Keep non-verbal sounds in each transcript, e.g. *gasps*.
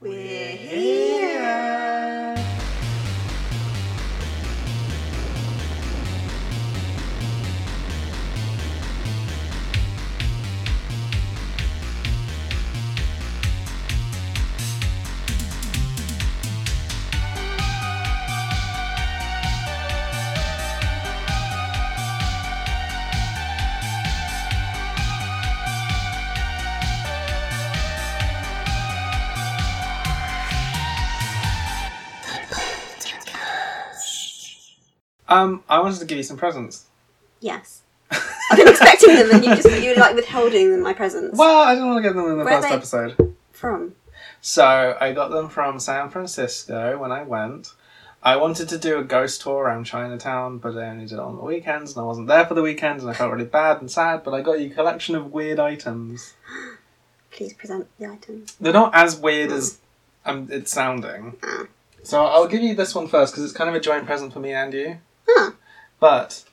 We're Um, I wanted to give you some presents. Yes. I've been expecting them, and you just you were like withholding them my presents. Well, I didn't want to get them in the Where are they? episode. From? So I got them from San Francisco when I went. I wanted to do a ghost tour around Chinatown, but I only did it on the weekends, and I wasn't there for the weekends, and I felt really bad and sad. But I got you a collection of weird items. *gasps* Please present the items. They're not as weird as um, it's sounding. Ah. So I'll give you this one first because it's kind of a joint present for me and you. Huh. But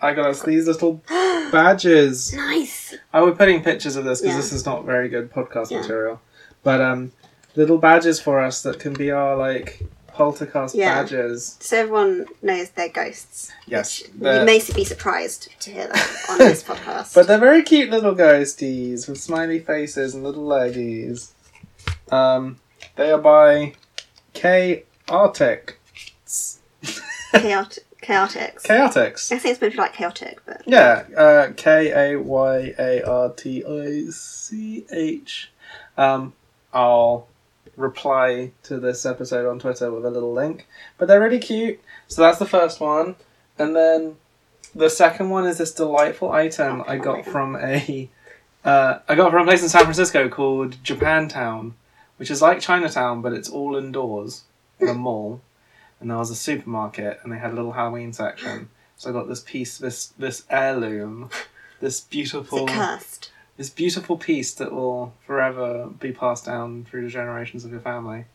I got us these little *gasps* badges. Nice. I will be putting pictures of this because Yeah. this is not very good podcast Yeah. material. But um, little badges for us that can be our like poltercast Yeah. badges. So everyone knows they're ghosts. Yes, You may be surprised to hear that on this *laughs* podcast. but they're very cute little ghosties with smiley faces and little leggies. Um, they are by K Arctic. *laughs* chaotic. Chaotics. Chaotix. I think it's maybe like chaotic, but Yeah, uh, K A Y A R T I C H. Um, I'll reply to this episode on Twitter with a little link. But they're really cute. So that's the first one. And then the second one is this delightful item Oh, I got from a. Uh, I got from a place in San Francisco called Japantown, which is like Chinatown, but it's all indoors in a mall. And there was a supermarket, and they had a little Halloween section. So I got this piece, this this heirloom, this is beautiful, cursed? this beautiful piece that will forever be passed down through the generations of your family.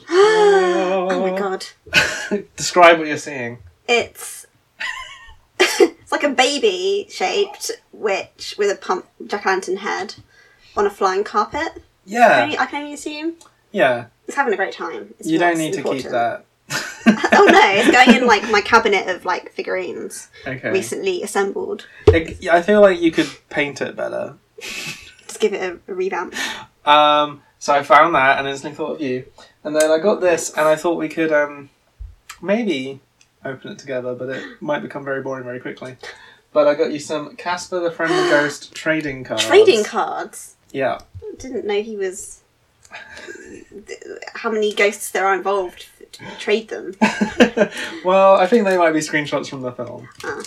*gasps* oh my oh. god. *laughs* Describe what you're seeing. It's *laughs* it's like a baby shaped witch with a pump jack o' lantern head on a flying carpet. Can Yeah, I can only assume yeah. it's having a great time. It's You don't need to keep that. *laughs* oh no, it's going in *laughs* like my cabinet of like figurines Okay. recently assembled. Yeah, I feel like you could paint it better. Just give it a, a revamp. Um, so I found that and instantly thought of you. And then I got this and I thought we could um, maybe open it together, but it might become very boring very quickly. But I got you some Casper the Friendly *gasps* Ghost trading cards. Trading cards. Yeah. Didn't know he was. How many ghosts there are involved to trade them? *laughs* well, I think they might be screenshots from the film. Ah.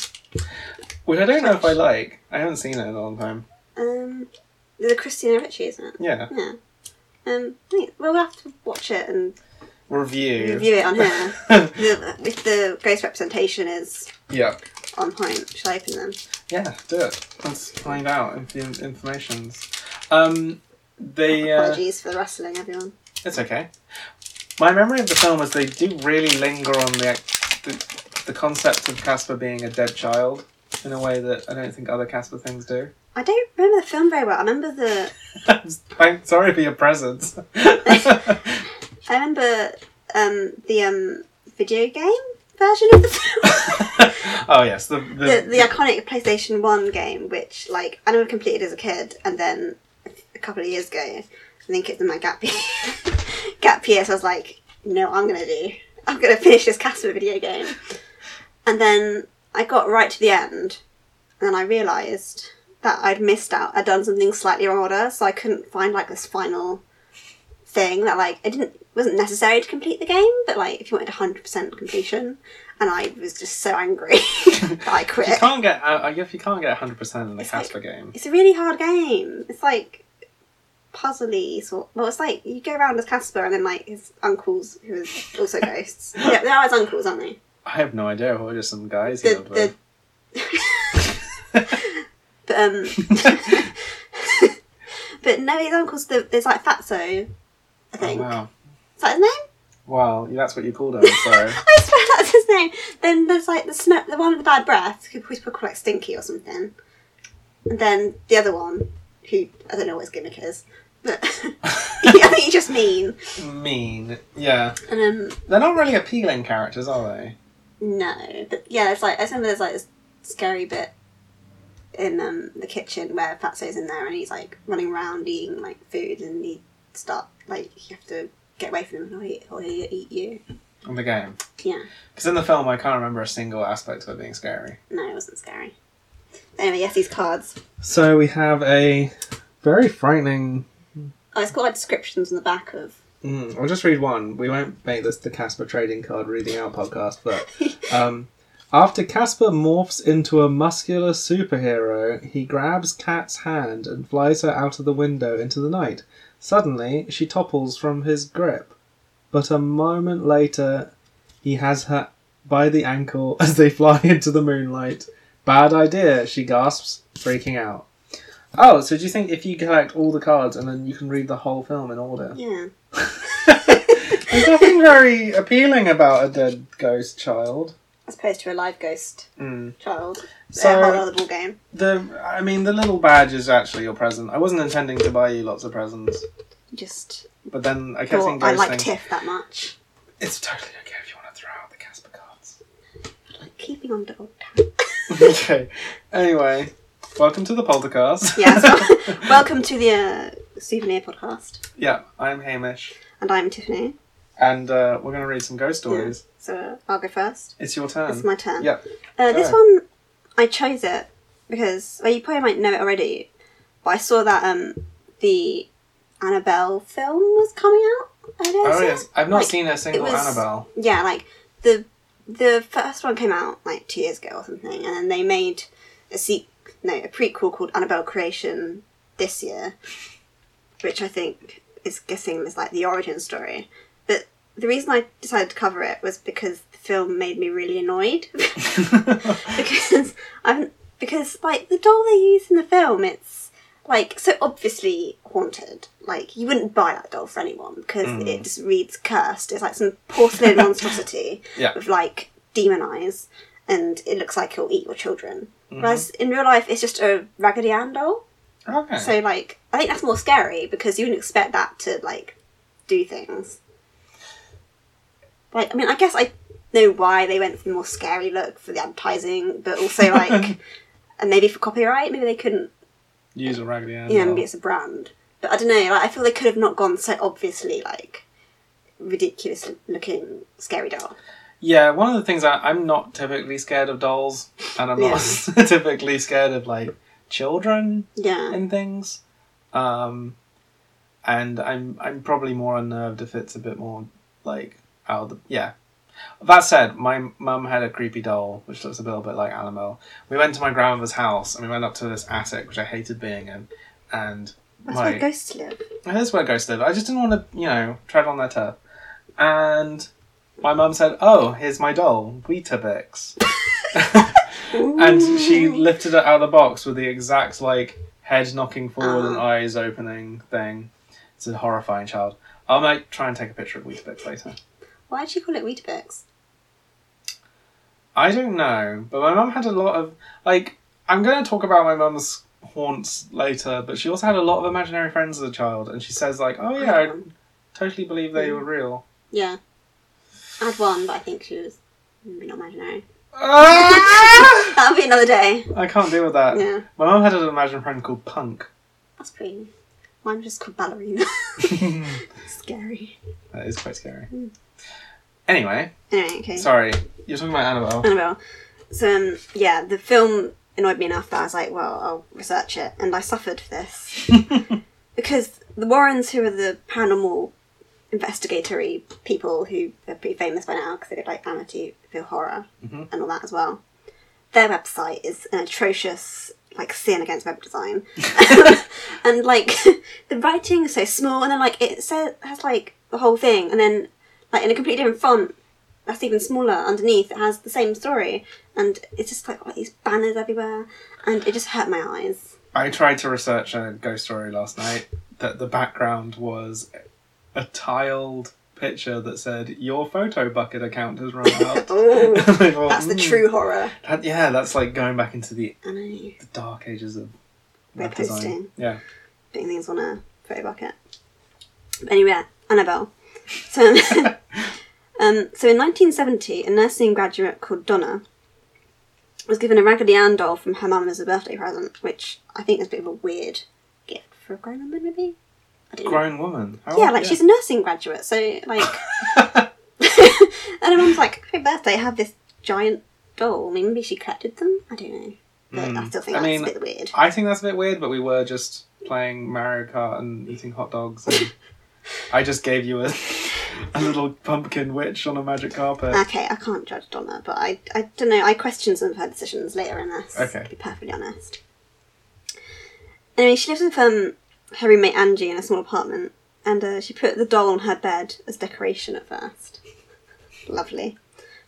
Which I don't know if I like. I haven't seen it in a long time. Um, the Christina Ricci, isn't it? Yeah. Yeah. Um, I think- well, we'll have to watch it and Review. review it on here. *laughs* the, if the ghost representation is yeah. on point, shall I open them? Yeah, do it. Let's find out if the in- information's. Um, the. Uh, Apologies for the rustling, everyone. It's okay. My memory of the film is they do really linger on the, the the concept of Casper being a dead child in a way that I don't think other Casper things do. I don't remember the film very well. I remember the. *laughs* I'm sorry for your presence. *laughs* I remember um, the um, video game version of the film. *laughs* oh yes, the the, the, the iconic PlayStation One game, which like I never completed as a kid, and then couple of years ago, I think it's in my gap year. gap year, so I was like, you know what I'm gonna do? I'm gonna finish this Casper video game. And then I got right to the end, and then I realised that I'd missed out. I'd done something slightly wrong order, so I couldn't find like this final thing that like it didn't wasn't necessary to complete the game, but like if you wanted hundred percent completion, and I was just so angry *laughs* that I *laughs* quit. you can't get. I I guess you can't get 100 percent in the It's like- Casper game. It's a really hard game. It's like puzzly sort. Well, it's like you go around as Casper and then like his uncles who are also ghosts. *laughs* yeah, they are his uncles, aren't they? I have no idea. What are just some guys he The the. *laughs* but um. *laughs* but no, his uncles. The, there's like Fatso, I Oh, think. wow. Is that his name? Well, that's what you called him. So I swear that's his name. Then there's like the the one with the bad breath, who who's called like Stinky or something. And then the other one, who I don't know what his gimmick is, but *laughs* I think he just mean. Mean. Yeah. And um, They're not really appealing characters, are they? no, but yeah, it's like I remember there's like this scary bit in um the kitchen where Fatso's in there and he's like running around eating like food and he start like you have to get away from him or he or he'll eat you. In the game. Yeah, Because in the film, I can't remember a single aspect of it being scary. no, it wasn't scary. Anyway, yes, these cards. So we have a very frightening. Oh, it's got like descriptions on the back of. Mm, I'll just read one. We won't make this the Casper trading card reading out podcast, but *laughs* um, after Casper morphs into a muscular superhero, he grabs Kat's hand and flies her out of the window into the night. Suddenly, she topples from his grip, but a moment later, he has her by the ankle *laughs* as they fly into the moonlight. Bad idea, she gasps, freaking out. Oh, so do you think if you collect all the cards and then you can read the whole film in order? Yeah. *laughs* There's nothing very appealing about a dead ghost child. As opposed to a live ghost Mm. child. So- a whole other ball game. The, I mean, the little badge is actually your present. I wasn't intending to buy you lots of presents, Just but then I kept thought I like. Tiff that much. It's totally okay if you want to throw out the Casper cards. Like keeping on dog. *laughs* okay. Anyway, welcome to the Poltercast. Yes. *laughs* Welcome to the uh, souvenir podcast. yeah, I'm Hamish, And I'm Tiffany. and uh, we're going to read some ghost stories. So uh, I'll go first. It's your turn. It's my turn. Yeah. Uh, this Go one, I chose it because, well, you probably might know it already, but I saw that um the Annabelle film was coming out. earlier this Oh year. yes, I've not Like, seen a single was- Annabelle. Yeah, like the the first one came out like two years ago or something, and then they made a se- no a prequel called Annabelle Creation this year, which I think is guessing is like the origin story. But the reason I decided to cover it was because the film made me really annoyed *laughs* *laughs* because I'm because like the doll they use in the film, it's like so obviously haunted. Like you wouldn't buy that doll for anyone because Mm. it just reads cursed. It's like some porcelain *laughs* monstrosity Yeah. with like demon eyes, and it looks like it'll eat your children. Mm-hmm. Whereas in real life, it's just a Raggedy Ann doll. okay. So like, I think that's more scary because you wouldn't expect that to like do things. Like, I mean, I guess I know why they went for the more scary look for the advertising, but also like, *laughs* and maybe for copyright, maybe they couldn't. Use a Raggedy Ann. Doll. maybe it's a brand, but I don't know. Like, I feel they could have not gone so obviously like ridiculous looking scary doll. Yeah, one of the things I, I'm not typically scared of dolls, and I'm not *laughs* typically scared of like children Yeah, and things. Um, and I'm I'm probably more unnerved if it's a bit more like out of the yeah. That said, my mum had a creepy doll which looks a little bit like Annabelle. We went to my grandmother's house and we went up to this attic which I hated being in, and that's my where ghosts live. Here's where ghosts live. I just didn't want to, you know, tread on their turf. And my mum said, "Oh, here's my doll, Weetabix," *laughs* and she lifted it out of the box with the exact like head knocking forward and Oh. eyes opening thing. It's a horrifying child. I might try and take a picture of Weetabix later. Why did she call it Weetabix? I don't know, but my mum had a lot of like. I'm going to talk about my mum's haunts later, but she also had a lot of imaginary friends as a child, and she says like, "Oh yeah, I totally believe they were real." Yeah. I had one, but I think she was maybe not imaginary. Ah! *laughs* That'll be another day. I can't deal with that. Yeah, My mum had an imaginary friend called Punk. that's pretty. Mine was just called Ballerina. *laughs* *laughs* Scary. that is quite scary. Hmm. Anyway, Anyway, okay. sorry, you're talking about Annabelle. Annabelle. So, um, yeah, the film annoyed me enough that I was like, well, I'll research it. And I suffered for this. *laughs* because the Warrens, who are the paranormal investigatory people who are pretty famous by now because they did like Amityville Horror Mhm. and all that as well, their website is an atrocious like sin against web design. *laughs* *laughs* and like the writing is so small and then like it says has like the whole thing and then like in a completely different font that's even smaller underneath it has the same story and it's just like all these banners everywhere and it just hurt my eyes I tried to research a ghost story last night that the background was a tiled picture that said your Photobucket account has run out. *laughs* *laughs* oh I thought, that's the "Hmm, true horror that- yeah, that's like going back into the, the dark ages of Web design. Yeah. putting things on a Photobucket but anyway Annabelle. So, *laughs* um, so in 1970, a nursing graduate called Donna was given a Raggedy Ann doll from her mum as a birthday present, which I think is a bit of a weird gift for a grown woman, maybe. I don't know. Grown woman. How Yeah, old- like she's a nursing graduate, so like, *laughs* *laughs* and her mum's like, "Happy birthday! I have this giant doll." I mean, maybe she collected them. I don't know, but I Mm. still think I that's mean, a bit weird. I think that's a bit weird, but we were just playing Mario Kart and eating hot dogs. And *laughs* I just gave you a, a little pumpkin witch on a magic carpet. Okay, I can't judge Donna, but I, I don't know. I question some of her decisions later in this. Okay. To be perfectly honest. Anyway, she lives with um, her roommate Angie in a small apartment, and uh, she put the doll on her bed as decoration at first. Lovely.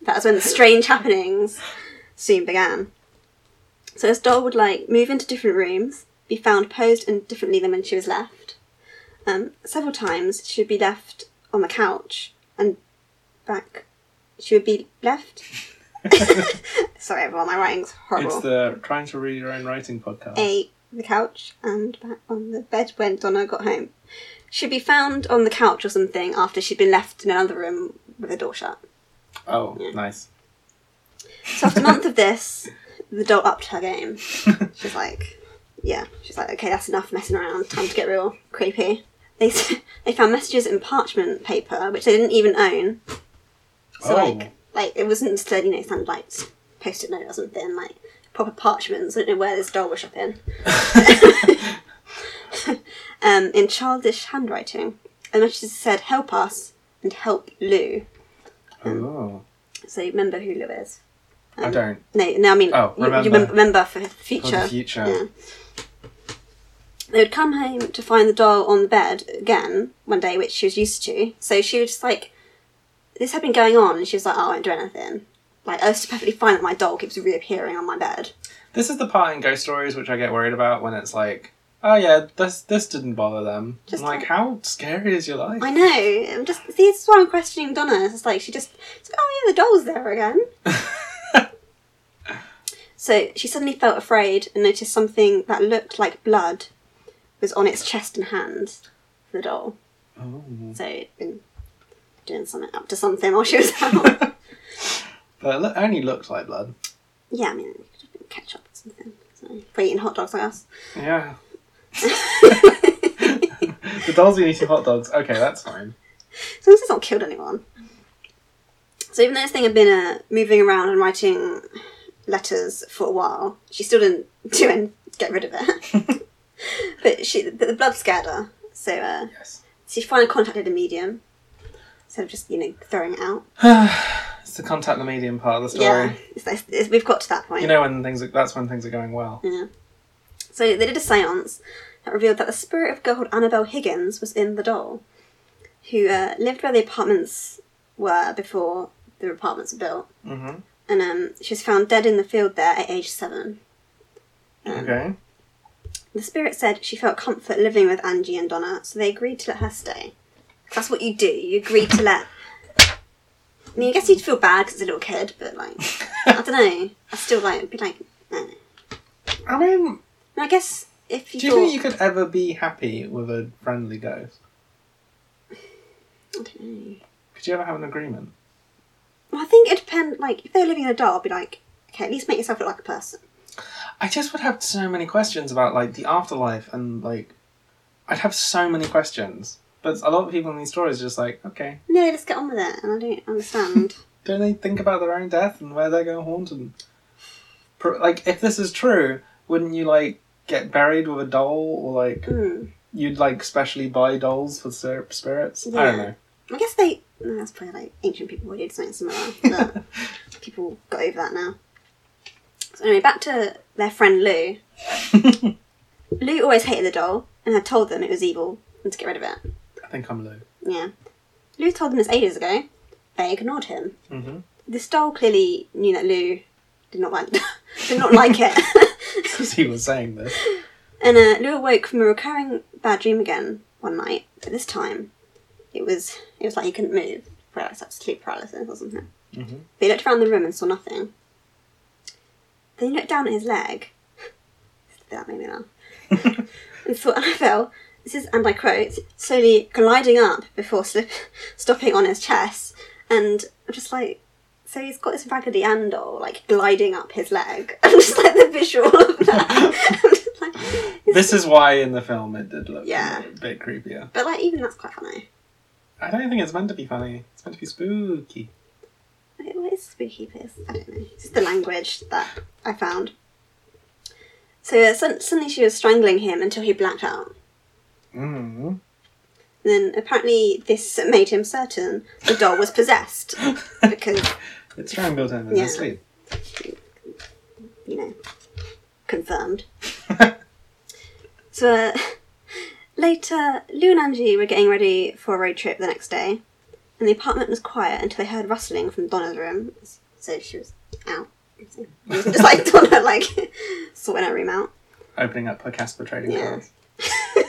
That was when the strange happenings soon began. So this doll would like move into different rooms, be found posed in differently than when she was left. Um, several times she would be left on the couch and back. She would be left. *laughs* Sorry, everyone, my writing's horrible. It's the trying to read your own writing podcast. A the couch and back on the bed when Donna got home. She'd be found on the couch or something after she'd been left in another room with the door shut. Oh, Yeah. nice. So after a month of this, *laughs* the doll upped her game. *laughs* She's like, yeah, she's like, okay, that's enough messing around. Time to get real creepy. They *laughs* they found messages in parchment paper which they didn't even own. So Oh. like like it wasn't just you know some like post it note or something like proper parchments. I don't know where this doll was shopping. *laughs* um, in childish handwriting, and messages said "Help us" and "Help Lou." Oh, So you remember who Lou is? I don't. No, no, I mean, Oh, remember. you remember, remember for the For future. the future. Yeah. They would come home to find the doll on the bed again one day, which she was used to. So she was just like, this had been going on, and she was like, oh, I won't do anything. Like, I was perfectly fine that my doll keeps reappearing on my bed. This is the part in ghost stories which I get worried about when it's like, oh yeah, this this didn't bother them. Just I'm like, like- how scary is your life? I know. I'm just see, this is why I'm questioning Donna. It's like she just, it's like, oh yeah, the doll's there again. *laughs* So she suddenly felt afraid and noticed something that looked like blood was on its chest and hands. of The doll. oh. So it'd been doing something up to something while she was out. *laughs* But it only looked like blood. yeah, I mean, it could have been ketchup or something. So, for eating hot dogs I guess. Yeah. *laughs* the dolls are eating hot dogs. Okay, that's fine. As long as it's not killed anyone. So even though this thing had been uh, moving around and writing letters for a while, she still didn't *laughs* do and get rid of it. But she, but the blood scared her, so uh, Yes. she finally contacted a medium instead of just you know throwing it out. *sighs* it's the contact the medium part of the story. Yeah, it's, it's, it's, we've got to that point. You know when things are, that's when things are going well. Yeah. So they did a seance that revealed that the spirit of a girl called Annabelle Higgins was in the doll, who uh, lived where the apartments were before the apartments were built. Mm-hmm. And um, she was found dead in the field there at age seven. Um, Okay. The spirit said she felt comfort living with Angie and Donna, so they agreed to let her stay. That's what you do. You agree to let. I mean, I guess you'd feel bad because it's a little kid, but like, I don't know. I still like be like. eh. I mean, I guess if you do you thought, think you could ever be happy with a friendly ghost? I don't know. Could you ever have an agreement? Well, I think it depends. Like, if they're living in a doll, I'd be like, okay, at least make yourself look like a person. I just would have so many questions about like the afterlife and like I'd have so many questions. But a lot of people in these stories are just like, okay, No, let's get on with it. And I don't understand. *laughs* *laughs* don't they think about their own death and where they're going to haunt and like if this is true, wouldn't you like get buried with a doll or like Hmm. you'd like specially buy dolls for spir- spirits? I don't know. I guess they. No, that's probably like ancient people would do something similar. But *laughs* people got over that now. So anyway, back to their friend Lou. *laughs* Lou always hated the doll and had told them it was evil and to get rid of it. I think I'm Lou. Yeah. Lou told them this ages ago. They ignored him. Mm-hmm. This doll clearly knew that Lou did not like *laughs* did not like it. *laughs* Because he was saying this. And uh, Lou awoke from a recurring bad dream again one night, but this time it was it was like he couldn't move. Perhaps that's sleep paralysis or something. Mm-hmm. But he looked around the room and saw nothing. Then he looked down at his leg. *laughs* that made me laugh. *laughs* and saw Annabelle this is, and I quote, slowly gliding up before slip, *laughs* stopping on his chest. And I'm just like, so he's got this Raggedy Ann doll, like, gliding up his leg. I'm just like, the visual of that. Like, This is why in the film it did look Yeah. a bit creepier. but, like, even that's quite funny. I don't think it's meant to be funny. It's meant to be spooky. What is spooky piss? I don't know. It's the language that I found. So uh, suddenly she was strangling him until he blacked out. Mm. And then apparently this made him certain the doll was possessed *laughs* because, It strangled him in Yeah. his sleep. you know, confirmed. *laughs* So uh, *laughs* later, Lou and Angie were getting ready for a road trip the next day, and the apartment was quiet until they heard rustling from Donna's room. So she was out. Just like *laughs* Donna, like *laughs* sorting her room out. Opening up her Casper trading Yeah. cards. *laughs*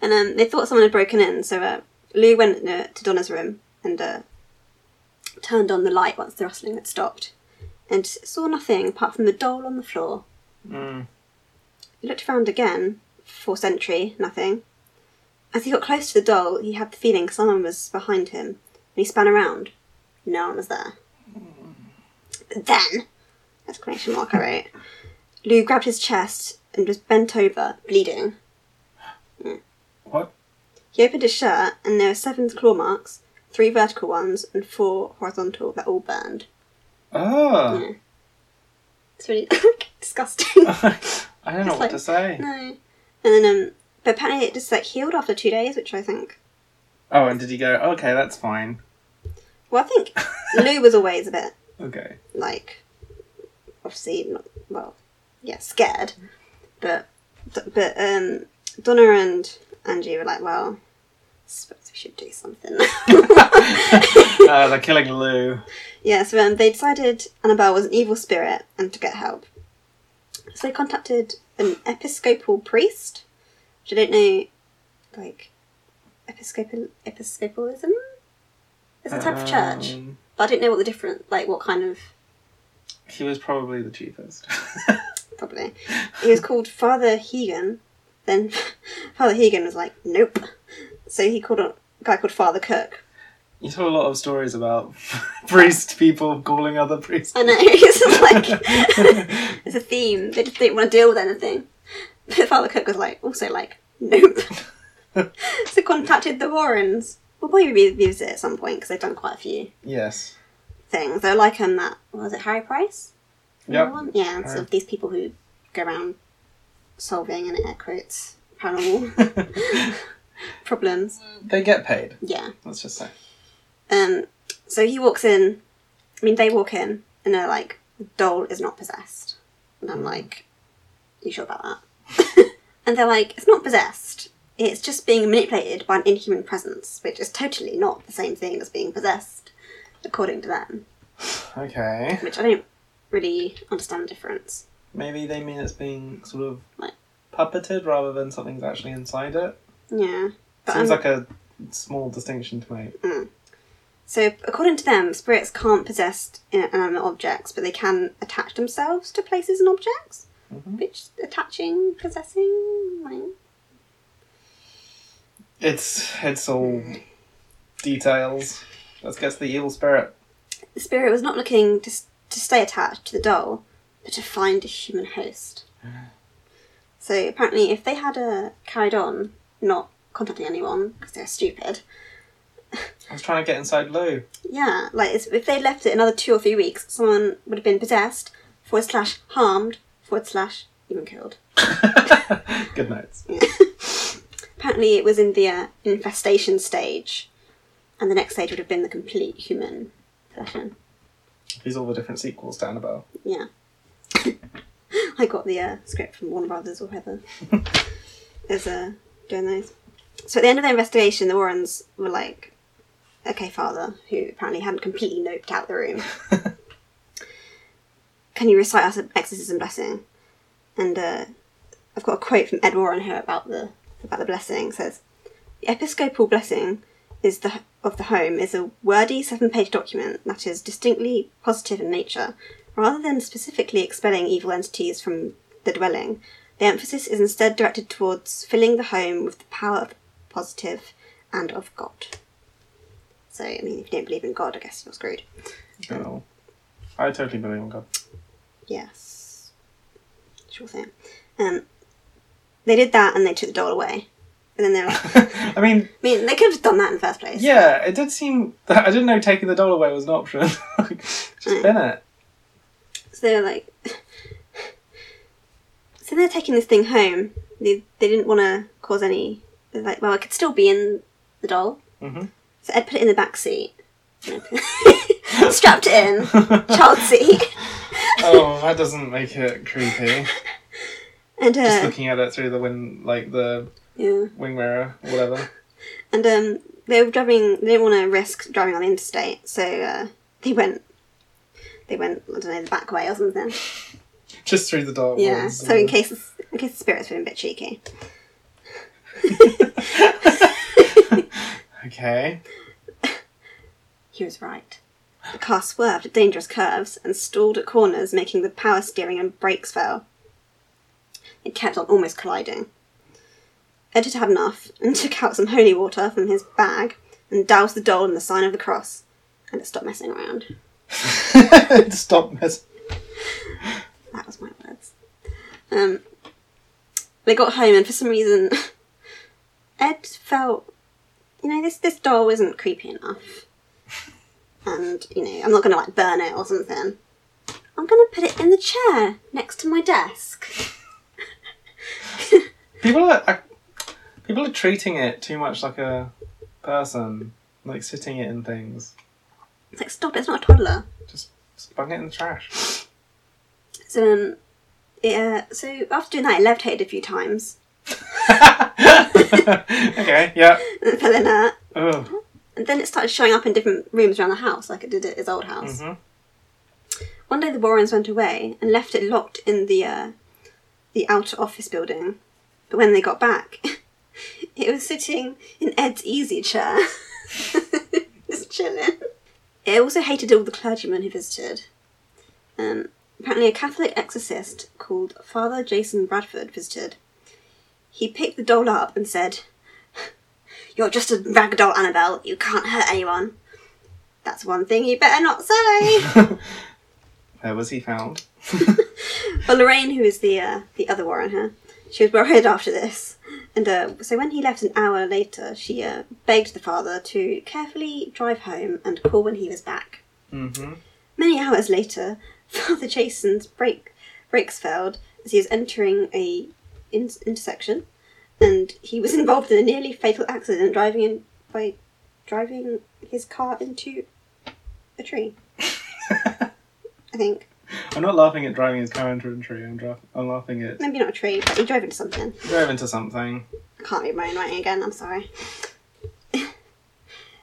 And um, they thought someone had broken in, so uh, Lou went uh, to Donna's room and uh, turned on the light once the rustling had stopped, and saw nothing apart from the doll on the floor. Mm. He looked around again, for sentry, nothing. As he got close to the doll, he had the feeling someone was behind him, and he span around. No one was there. Then, exclamation mark, I wrote. Lou grabbed his chest and was bent over, bleeding. What? He opened his shirt, and there were seven claw marks, three vertical ones, and four horizontal that all burned. Oh. Yeah. It's really *laughs* disgusting. *laughs* I don't know It's what like- to say. no. And then, um, but apparently it just like healed after two days, which I think. Oh, and did he go, okay, that's fine. Well, I think *laughs* Lou was always a bit Okay. like, obviously, not, well, yeah, scared. But, but um, Donna and Angie were like, well, I suppose we should do something. *laughs* uh, they're killing Lou. Yeah, so um, they decided Annabelle was an evil spirit and to get help. So they contacted an episcopal priest, which I don't know, like, episcopal episcopalism is a type of church, Um, but I didn't know what the different, like, what kind of He was probably the cheapest. *laughs* probably. He was called Father Hegan. Then *laughs* Father Hegan was like, nope. So he called a guy called Father Cook. you saw a lot of stories about *laughs* priest people calling other priests. I know, it's just like it's a theme. They just didn't want to deal with anything. But *laughs* Father Cook was like, also like, nope. *laughs* so contacted the Warrens. We'll probably revisit it at some point because they've done quite a few yes. things. They're like um that was it Harry Price? Yep. One? Yeah, so Harry. these people who go around solving in air quotes paranormal *laughs* problems. They get paid. Yeah. Let's just say. Um. So he walks in. I mean, they walk in and they're like, doll is not possessed," and I'm like, "You sure about that?" *laughs* and they're like, "It's not possessed. It's just being manipulated by an inhuman presence, which is totally not the same thing as being possessed, according to them." Okay. Which I don't really understand the difference. Maybe they mean it's being sort of Like- puppeted rather than something's actually inside it. Yeah. Seems I'm- like a small distinction to make. Mm. So, according to them, spirits can't possess inanimate objects, but they can attach themselves to places and objects. Mhm. Which attaching, possessing, like, It's it's all details. Let's get to the evil spirit. the spirit was not looking to, to stay attached to the doll, but to find a human host. So apparently, if they had uh, carried on not contacting anyone because they're stupid, I was trying to get inside Lou. yeah, like if they left it another two or three weeks, someone would have been possessed, forward slash harmed, forward slash even killed. *laughs* Good notes. *laughs* Apparently, it was in the uh, infestation stage, and the next stage would have been the complete human possession. These are all the different sequels to Annabelle. Yeah. *laughs* I got the uh, script from Warner Brothers or whatever. Is uh, doing those. So at the end of the investigation, the Warrens were like, "Okay, Father, who apparently hadn't completely noped out the room, can you recite us an exorcism blessing?" And uh, I've got a quote from Ed Warren here about the about the blessing. It says, "The episcopal blessing is the of the home is a wordy seven-page document that is distinctly positive in nature." Rather than specifically expelling evil entities from the dwelling, The emphasis is instead directed towards filling the home with the power of the positive and of God. So, I mean, if you don't believe in God, I guess you're screwed. Oh. I totally believe in God. Yes. Sure thing. Um, they did that and they took the doll away. And then they're like, *laughs* I mean, I mean, they could have just done that in the first place. yeah, it did seem. That I didn't know taking the doll away was an option. *laughs* Just bin it. So they were like, *laughs* so they're taking this thing home. They, they didn't want to cause any. They're like, well, it could still be in the doll. hmm So Ed put it in the back seat. Strapped it in, child seat, oh, that doesn't make it creepy. *laughs* and Just uh, looking at it through the wing, like the yeah, wing mirror, or whatever. *laughs* and um, they were driving. They didn't want to risk driving on the interstate, so uh, they went. They went, I don't know, the back way or something. *laughs* Just through the dark. Yeah, so in case in case the spirits were a bit cheeky. Okay. He was right. The car swerved at dangerous curves and stalled at corners, making the power steering and brakes fail. It kept on almost colliding. Ed had had enough and *laughs* took out some holy water from his bag and doused the doll in the sign of the cross, and it stopped messing around. *laughs* Stop messing. *laughs* That was my words. Um, they got home, and for some reason, Ed felt, you know, this this doll isn't creepy enough, and you know, I'm not gonna like burn it or something. I'm gonna put it in the chair next to my desk. *laughs* People are, are people are treating it too much like a person, like sitting it in things. It's like, stop! It's not a toddler. Just, bung it in the trash. So, um, yeah. So after doing that, it levitated a few times *laughs* okay. Yeah. and fell in that. And then it started showing up in different rooms around the house, like it did at his old house. hmm One day the Warrens went away and left it locked in the uh, the outer office building. But when they got back, *laughs* it was sitting in Ed's easy chair, *laughs* just chilling. It also hated all the clergymen who visited. Um, apparently, a Catholic exorcist called Father Jason Bradford visited. He picked the doll up and said, "You're just a rag doll, Annabelle. You can't hurt anyone." That's one thing you better not say. *laughs* Where was he found? *laughs* well, Lorraine, who is the uh, the other Warren here, she was worried after this, and uh, so when he left an hour later, she uh, begged the father to carefully drive home and call when he was back. Mm-hmm. Many hours later, *laughs* Father Jason's brake brakes failed as he was entering a in- intersection, and he was involved in a nearly fatal accident driving in by driving his car into a tree. *laughs* I think I'm not laughing at driving his car into a tree. I'm, dra- I'm laughing at maybe not a tree, but he drove into something. drove into something. I can't read my own writing again. I'm sorry. *laughs*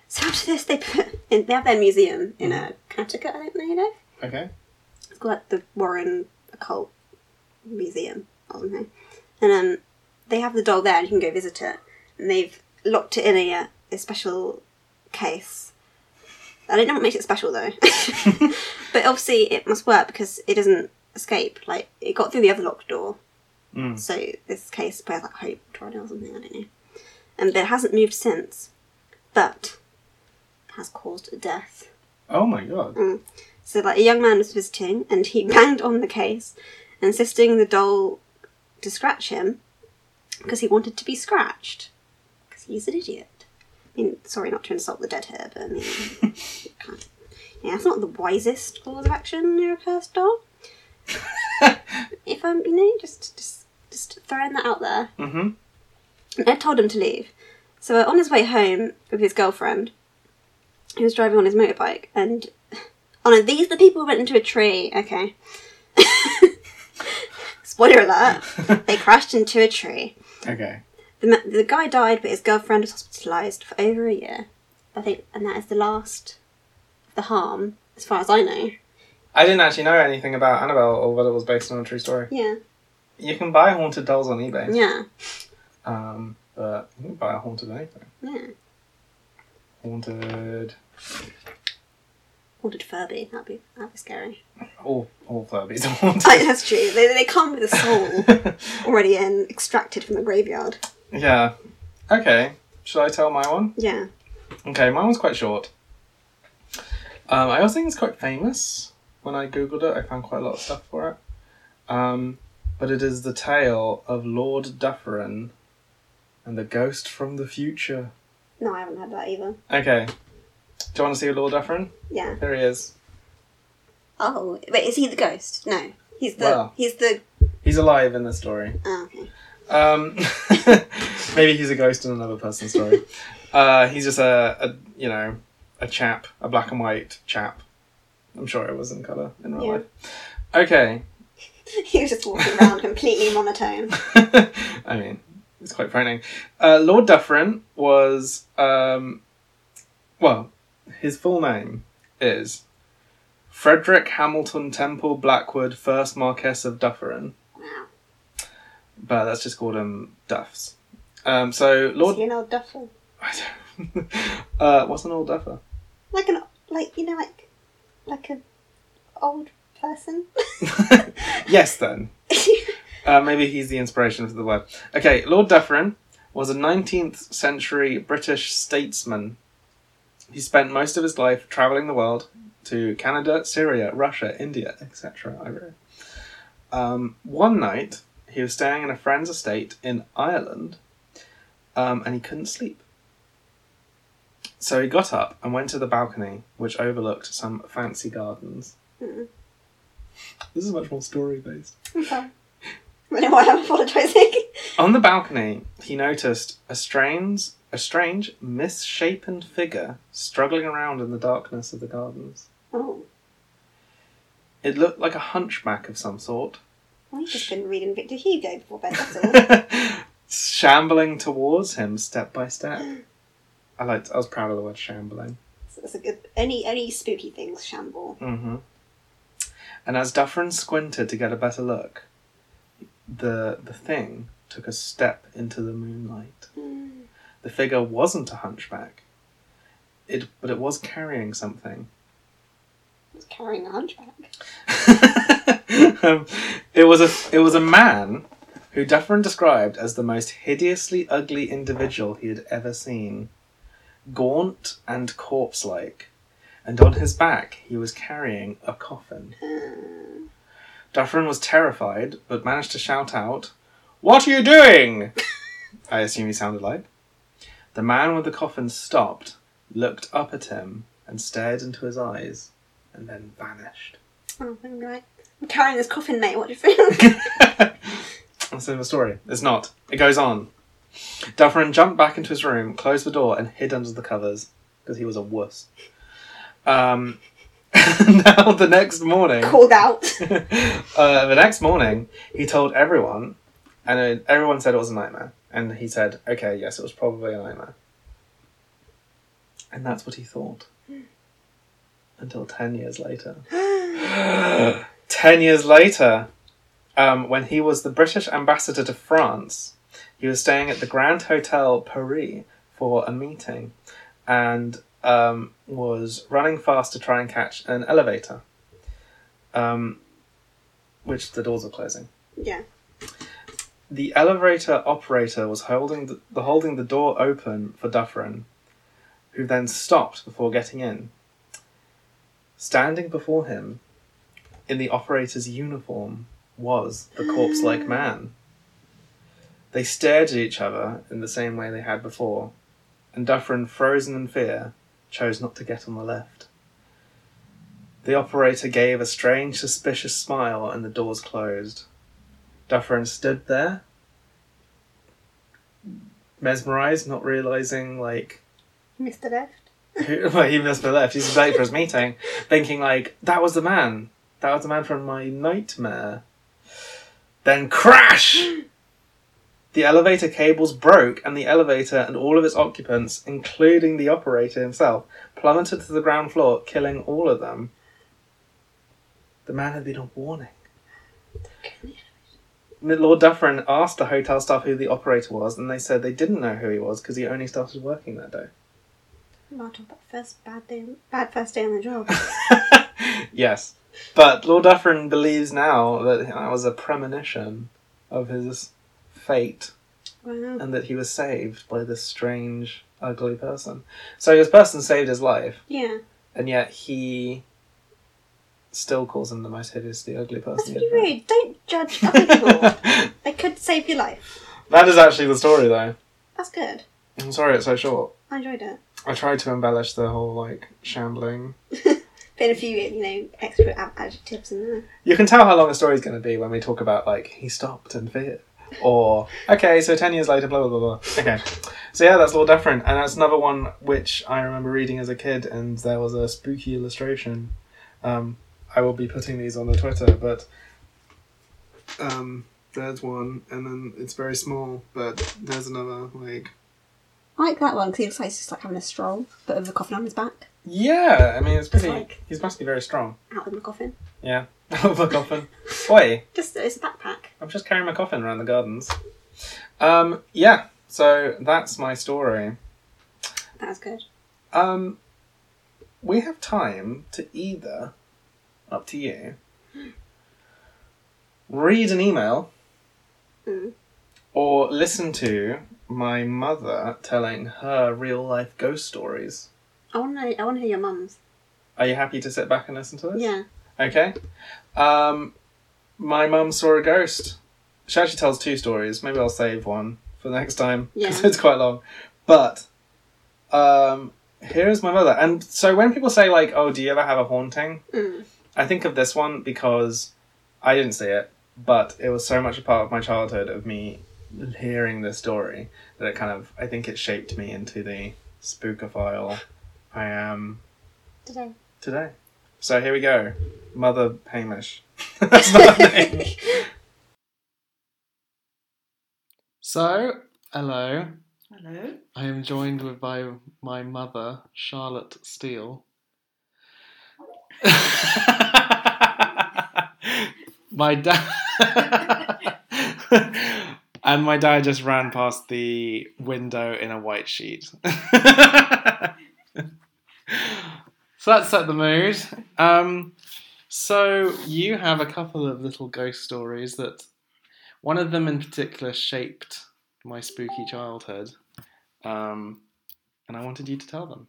so after this, they put in, they have their museum in uh, Connecticut. I don't know. You know, Okay. it's called like, the Warren Occult Museum or something. And um, they have the doll there, and you can go visit it. And they've locked it in a uh, a special case. I don't know what makes it special though, *laughs* but obviously it must work because it doesn't escape. Like it got through the other locked door, Mm. so this case bears like hope or something, I don't know. And but it hasn't moved since, but has caused a death. Oh my god. So like a young man was visiting and he *laughs* banged on the case, insisting the doll to scratch him because he wanted to be scratched. Because he's an idiot. I mean, sorry not to insult the dead here, but I mean. *laughs* Yeah, it's not the wisest course of action near a cursed doll. *laughs* if I'm, you know, just just just throwing that out there. hmm And Ed told him to leave. So uh, on his way home with his girlfriend, he was driving on his motorbike, and oh no, these are the people who went into a tree. Okay. *laughs* Spoiler alert: they crashed into a tree. Okay. The ma- the guy died, but his girlfriend was hospitalised for over a year. I think, and that is the last of the harm, as far as I know. I didn't actually know anything about Annabelle or whether it was based on a true story. Yeah, You can buy haunted dolls on eBay. yeah, Um, but you can buy a haunted anything. yeah. Haunted. Haunted Furby. That'd be that'd be scary. All all Furbies are *laughs* haunted. That's true. They, they come with a soul *laughs* already in, extracted from the graveyard. yeah. Okay. Should I tell my one? Yeah. Okay, my one's quite short. Um, I also think it's quite famous. When I googled it, I found quite a lot of stuff for it. Um, but it is the tale of Lord Dufferin and the ghost from the future. No, I haven't had that either. Okay. Do you want to see Lord Dufferin? Yeah. There he is. Oh, wait, is he the ghost? No. He's the Well. he's the He's alive in the story. oh, okay. Um, *laughs* maybe he's a ghost in another person's story. *laughs* Uh, he's just a, a, you know, a chap, a black and white chap. I'm sure it was in colour in real Yeah. life. Okay. *laughs* he was just walking around completely monotone. I mean, it's quite frightening. Uh, Lord Dufferin was, um, well, his full name is Frederick Hamilton Temple Blackwood, first Marquess of Dufferin, Wow. but that's just called him Duffs. Um, so Is Lord, he an old duffer? I don't- *laughs* uh, what's an old duffer? Like an like you know like like a old person. *laughs* yes, then. *laughs* Uh, maybe he's the inspiration for the word. Okay, Lord Dufferin was a 19th century British statesman. He spent most of his life travelling the world to Canada, Syria, Russia, India, etc. I. Um, one night, he was staying in a friend's estate in Ireland um, and he couldn't sleep. So he got up and went to the balcony, which overlooked some fancy gardens. Mm. This is much more story based. I'm. *laughs* I know why I'm apologising. *laughs* On the balcony, he noticed a strange, a strange, misshapen figure struggling around in the darkness of the gardens. Oh, It looked like a hunchback of some sort, you've just been reading Victor Hugo before bed. That's all. *laughs* shambling towards him step by step. I liked. I was proud of the word shambling. So that's a good. Any any spooky things shamble. hmm And as Dufferin squinted to get a better look, the the thing took a step into the moonlight. Mm. The figure wasn't a hunchback. It, but it was carrying something. It's carrying a hunchback. *laughs* um, it was a it was a man who Dufferin described as the most hideously ugly individual he had ever seen, gaunt and corpse-like, and on his back he was carrying a coffin. Dufferin was terrified, but managed to shout out, "What are you doing?" I assume he sounded like. The man with the coffin stopped, looked up at him, and stared into his eyes, and then vanished. oh, I'm right. I'm carrying this coffin, mate. What do you think? *laughs* That's in the story. It's not. It goes on. Dufferin jumped back into his room, closed the door, and hid under the covers because he was a wuss. Um, *laughs* now the next morning, Called out. *laughs* uh, the next morning, he told everyone, and everyone said it was a nightmare. And he said, "Okay, yes, it was probably a nightmare." And that's what he thought. Until ten years later. *gasps* *gasps* Ten years later, um, when he was the British ambassador to France, he was staying at the Grand Hotel Paris for a meeting, and um, was running fast to try and catch an elevator, um, which the doors were closing. yeah. The elevator operator was holding the, the holding the door open for Dufferin, who then stopped before getting in. Standing before him, in the operator's uniform, was the corpse-like *gasps* man. They stared at each other in the same way they had before, and Dufferin, frozen in fear, chose not to get on the left. The operator gave a strange, suspicious smile, and the doors closed. Dufferin stood there, mesmerized, not realizing like Mr. Left. *laughs* well, he must have left. He's late for his meeting, thinking like that was the man. That was the man from my nightmare. Then crash! The elevator cables broke, and the elevator and all of its occupants, including the operator himself, plummeted to the ground floor, killing all of them. The man had been on warning. Lord Dufferin asked the hotel staff who the operator was, and they said they didn't know who he was because he only started working that day. Talk about first bad day, bad first day on the job. *laughs* yes. But Lord Dufferin believes now that that was a premonition of his fate wow. and that he was saved by this strange, ugly person. So this person saved his life, Yeah, and yet he still calls him the most hideously ugly that's person. pretty he ever rude. Don't judge other people. *laughs* they could save your life. that is actually the story, though. That's good. I'm sorry it's so short. I enjoyed it. I tried to embellish the whole like shambling. *laughs* Put a few, you know, extra ad- adjectives in there. You can tell how long a story's going to be when we talk about like he stopped and feared, or okay, so ten years later, blah blah blah blah. Okay, so yeah, that's Lord Dufferin, and that's another one which I remember reading as a kid, and there was a spooky illustration. Um, I will be putting these on the Twitter, but um, there's one, and then it's very small, but there's another like. I like that one because he looks like he's just like having a stroll, but with a coffin on his back, Yeah, I mean it's pretty. like- He must be very strong. out with the coffin. Yeah, *laughs* Out of a coffin. Oi. Just it's a backpack. I'm just carrying my coffin around the gardens. Um, yeah, so that's my story. That was good. Um, we have time to either, up to you, *gasps* read an email Mm. or listen to my mother telling her real life ghost stories. I want to. I want to hear your mum's. Are you happy to sit back and listen to this? Yeah. Okay. Um, my mum saw a ghost. She actually tells two stories. Maybe I'll save one for the next time because Yeah. it's quite long. But um, here is my mother. And so when people say like, "Oh, do you ever have a haunting?" Mm. I think of this one because I didn't see it, but it was so much a part of my childhood of me hearing the story that it kind of I think it shaped me into the spookophile I am Today. today. So here we go. Mother Hamish. That's not her name. So, hello. Hello. I am joined with by my mother, Charlotte Steele. *laughs* my dad. *laughs* *laughs* and my dad just ran past the window in a white sheet. *laughs* so that set the mood. Um, so you have a couple of little ghost stories that one of them in particular shaped my spooky childhood. Um, and I wanted you to tell them.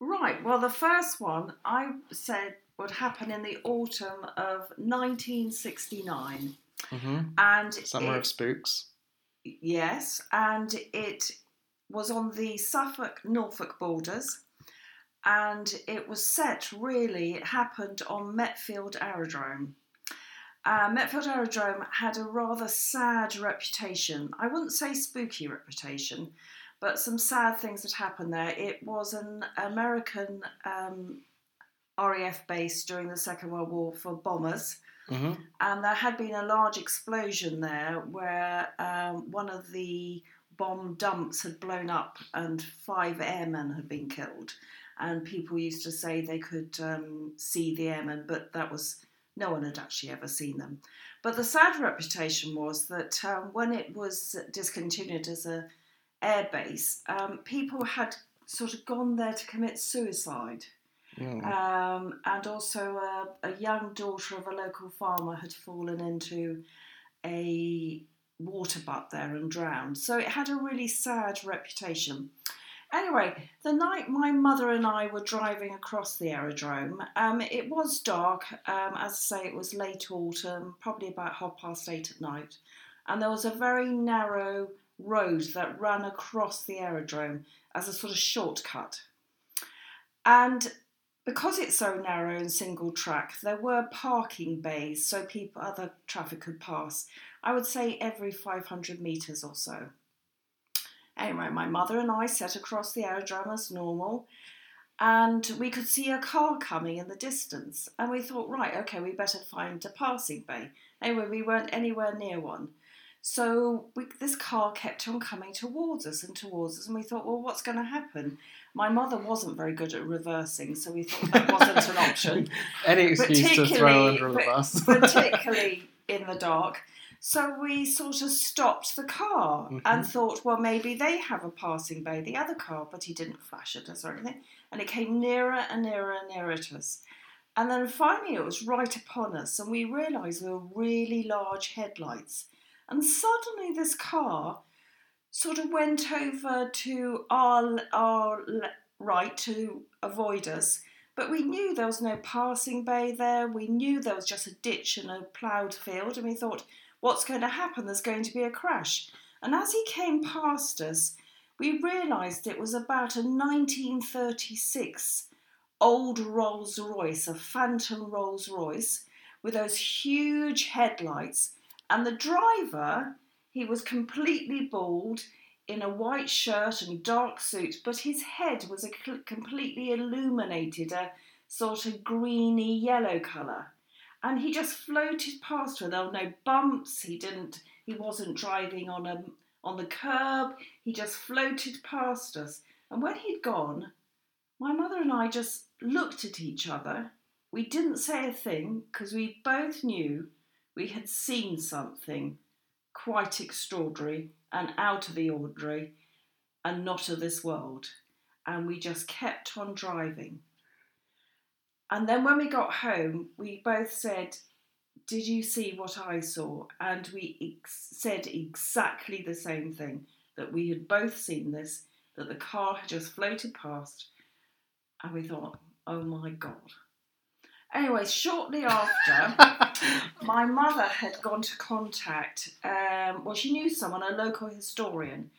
Right. Well, the first one I said would happen in the autumn of 1969, Mm-hmm. and Summer it- of Spooks. yes, and it was on the Suffolk Norfolk borders, and it was set really. It happened on Metfield Aerodrome. Uh, Metfield Aerodrome had a rather sad reputation. I wouldn't say spooky reputation, but some sad things had happened there. It was an American um, RAF base during the Second World War for bombers, Mm-hmm. and there had been a large explosion there where um, one of the bomb dumps had blown up and five airmen had been killed. And people used to say they could um, see the airmen, but that was no one had actually ever seen them. But the sad reputation was that um, when it was discontinued as a air base, um, people had sort of gone there to commit suicide. Mm. Um, and also, a, a young daughter of a local farmer had fallen into a water butt there and drowned. So it had a really sad reputation. Anyway, the night my mother and I were driving across the aerodrome, um, it was dark. Um, as I say, it was late autumn, probably about half past eight at night, and there was a very narrow road that ran across the aerodrome as a sort of shortcut. And because it's so narrow and single track, there were parking bays so people other traffic could pass. I would say every 500 meters or so. Anyway, my mother and I set across the aerodrome as normal, and we could see a car coming in the distance. And we thought, right, okay, we better find a passing bay. Anyway, we weren't anywhere near one. So we, this car kept on coming towards us and towards us, and we thought, well, what's going to happen? My mother wasn't very good at reversing, so we thought that wasn't an option *laughs* Any excuse to throw under the bus. *laughs* particularly in the dark. So we sort of stopped the car Mhm. and thought, well, maybe they have a passing bay, the other car, but he didn't flash at us or anything. And it came nearer and nearer and nearer to us. And then finally it was right upon us, and we realised there were really large headlights. And suddenly this car sort of went over to our, our right to avoid us. But we knew there was no passing bay there. We knew there was just a ditch and a ploughed field, and we thought, what's going to happen? There's going to be a crash. And as he came past us, we realised it was about a 1936 old Rolls Royce, a phantom Rolls Royce, with those huge headlights. And the driver, he was completely bald in a white shirt and dark suit, but his head was cl- completely illuminated, a sort of greeny yellow colour. And he just floated past her. There were no bumps. He didn't. He wasn't driving on a on the curb. He just floated past us. And when he'd gone, my mother and I just looked at each other. We didn't say a thing because we both knew we had seen something quite extraordinary and out of the ordinary and not of this world. And we just kept on driving. And then when we got home, we both said, Did you see what I saw? And we ex- said exactly the same thing that we had both seen this, that the car had just floated past. And we thought, Oh my God. Anyway, shortly *laughs* after, *laughs* my mother had gone to contact. Um, well, she knew someone, a local historian,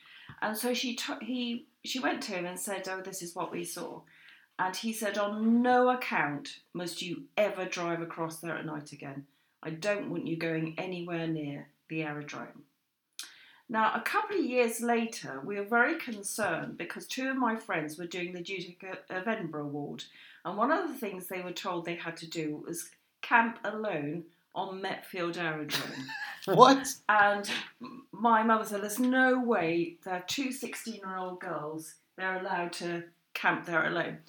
and so she t- he she went to him and said, "Oh, this is what we saw," and he said, "On no account must you ever drive across there at night again. I don't want you going anywhere near the aerodrome." Now, a couple of years later, we were very concerned because two of my friends were doing the Duke of Edinburgh Award, and one of the things they were told they had to do was camp alone on Metfield Aerodrome. *laughs* What? And my mother said, There's no way there are two 16 year old girls, they're allowed to camp there alone.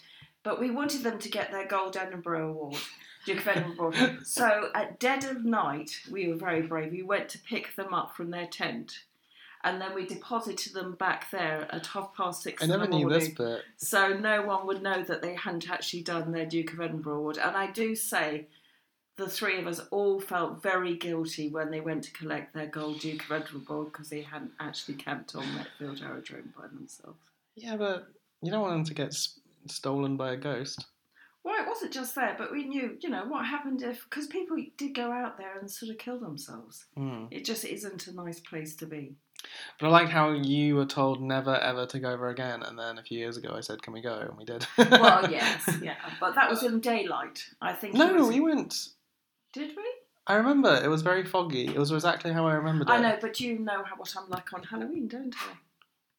But we wanted them to get their Gold Edinburgh Award, Duke of Edinburgh. Award. *laughs* so at dead of night, we were very brave. We went to pick them up from their tent. And then we deposited them back there at half past six I in never the knew this bit. So no one would know that they hadn't actually done their Duke of Edinburgh Award. And I do say the three of us all felt very guilty when they went to collect their gold Duke of Edinburgh Award because they hadn't actually camped on Metfield Aerodrome by themselves. Yeah, but you don't want them to get s- stolen by a ghost. Well, it wasn't just there, but we knew, you know, what happened if, because people did go out there and sort of kill themselves. Hmm. It just isn't a nice place to be. But I like how you were told never ever to go over again, and then a few years ago I said, "Can we go?" and we did. Well, *laughs* yes, yeah, but that was in daylight. I think. no, was- we went. Did we? I remember it was very foggy. It was exactly how I remembered it. I know, but you know how, what I'm like on Halloween, don't I?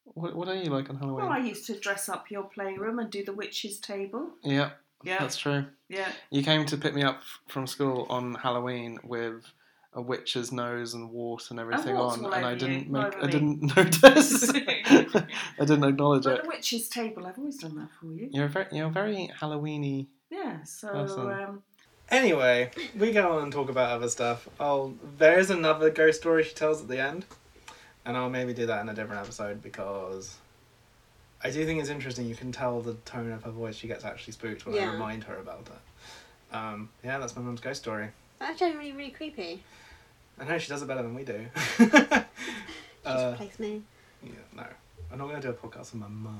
What, what are you like on Halloween? Well, I used to dress up your playroom and do the witch's table. Yeah, Yeah, that's true. yeah. You came to pick me up from school on Halloween with a witch's nose and wart and everything warts on, and I didn't make, I didn't *laughs* notice. *laughs* I didn't acknowledge But it. the witch's table, I've always done that for you. You're very, you're very Halloweeny. Yeah, so um, Anyway, we go on and talk about other stuff. Oh, there is another ghost story she tells at the end, and I'll maybe do that in a different episode because I do think it's interesting. You can tell the tone of her voice; she gets actually spooked when I remind her about it. Um, yeah, that's my mum's ghost story. That's genuinely really creepy. I know she does it better than we do. *laughs* Just uh, replace me. yeah, no, I'm not going to do a podcast with my mum.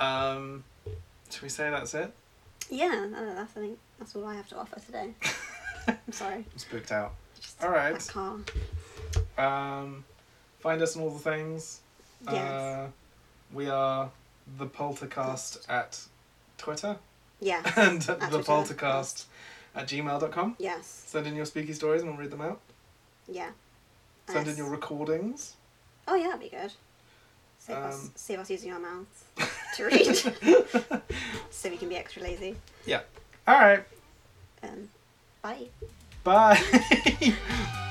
*laughs* um, should we say that's it? Yeah, uh, that's I think that's all I have to offer today. *laughs* I'm sorry. I'm spooked out. Just All right. car. Um, find us on all the things. Yes. Uh, we are the Poltercast at Twitter Yeah. and the Twitter, Poltercast at gmail.com. Yes. Send in your spooky stories and we'll read them out. Yeah. Send in your recordings. Oh yeah, that'd be good. Save us, Um, save us using our mouths *laughs* to read, *laughs* so we can be extra lazy. Yeah. All right. Um, bye. Bye. *laughs*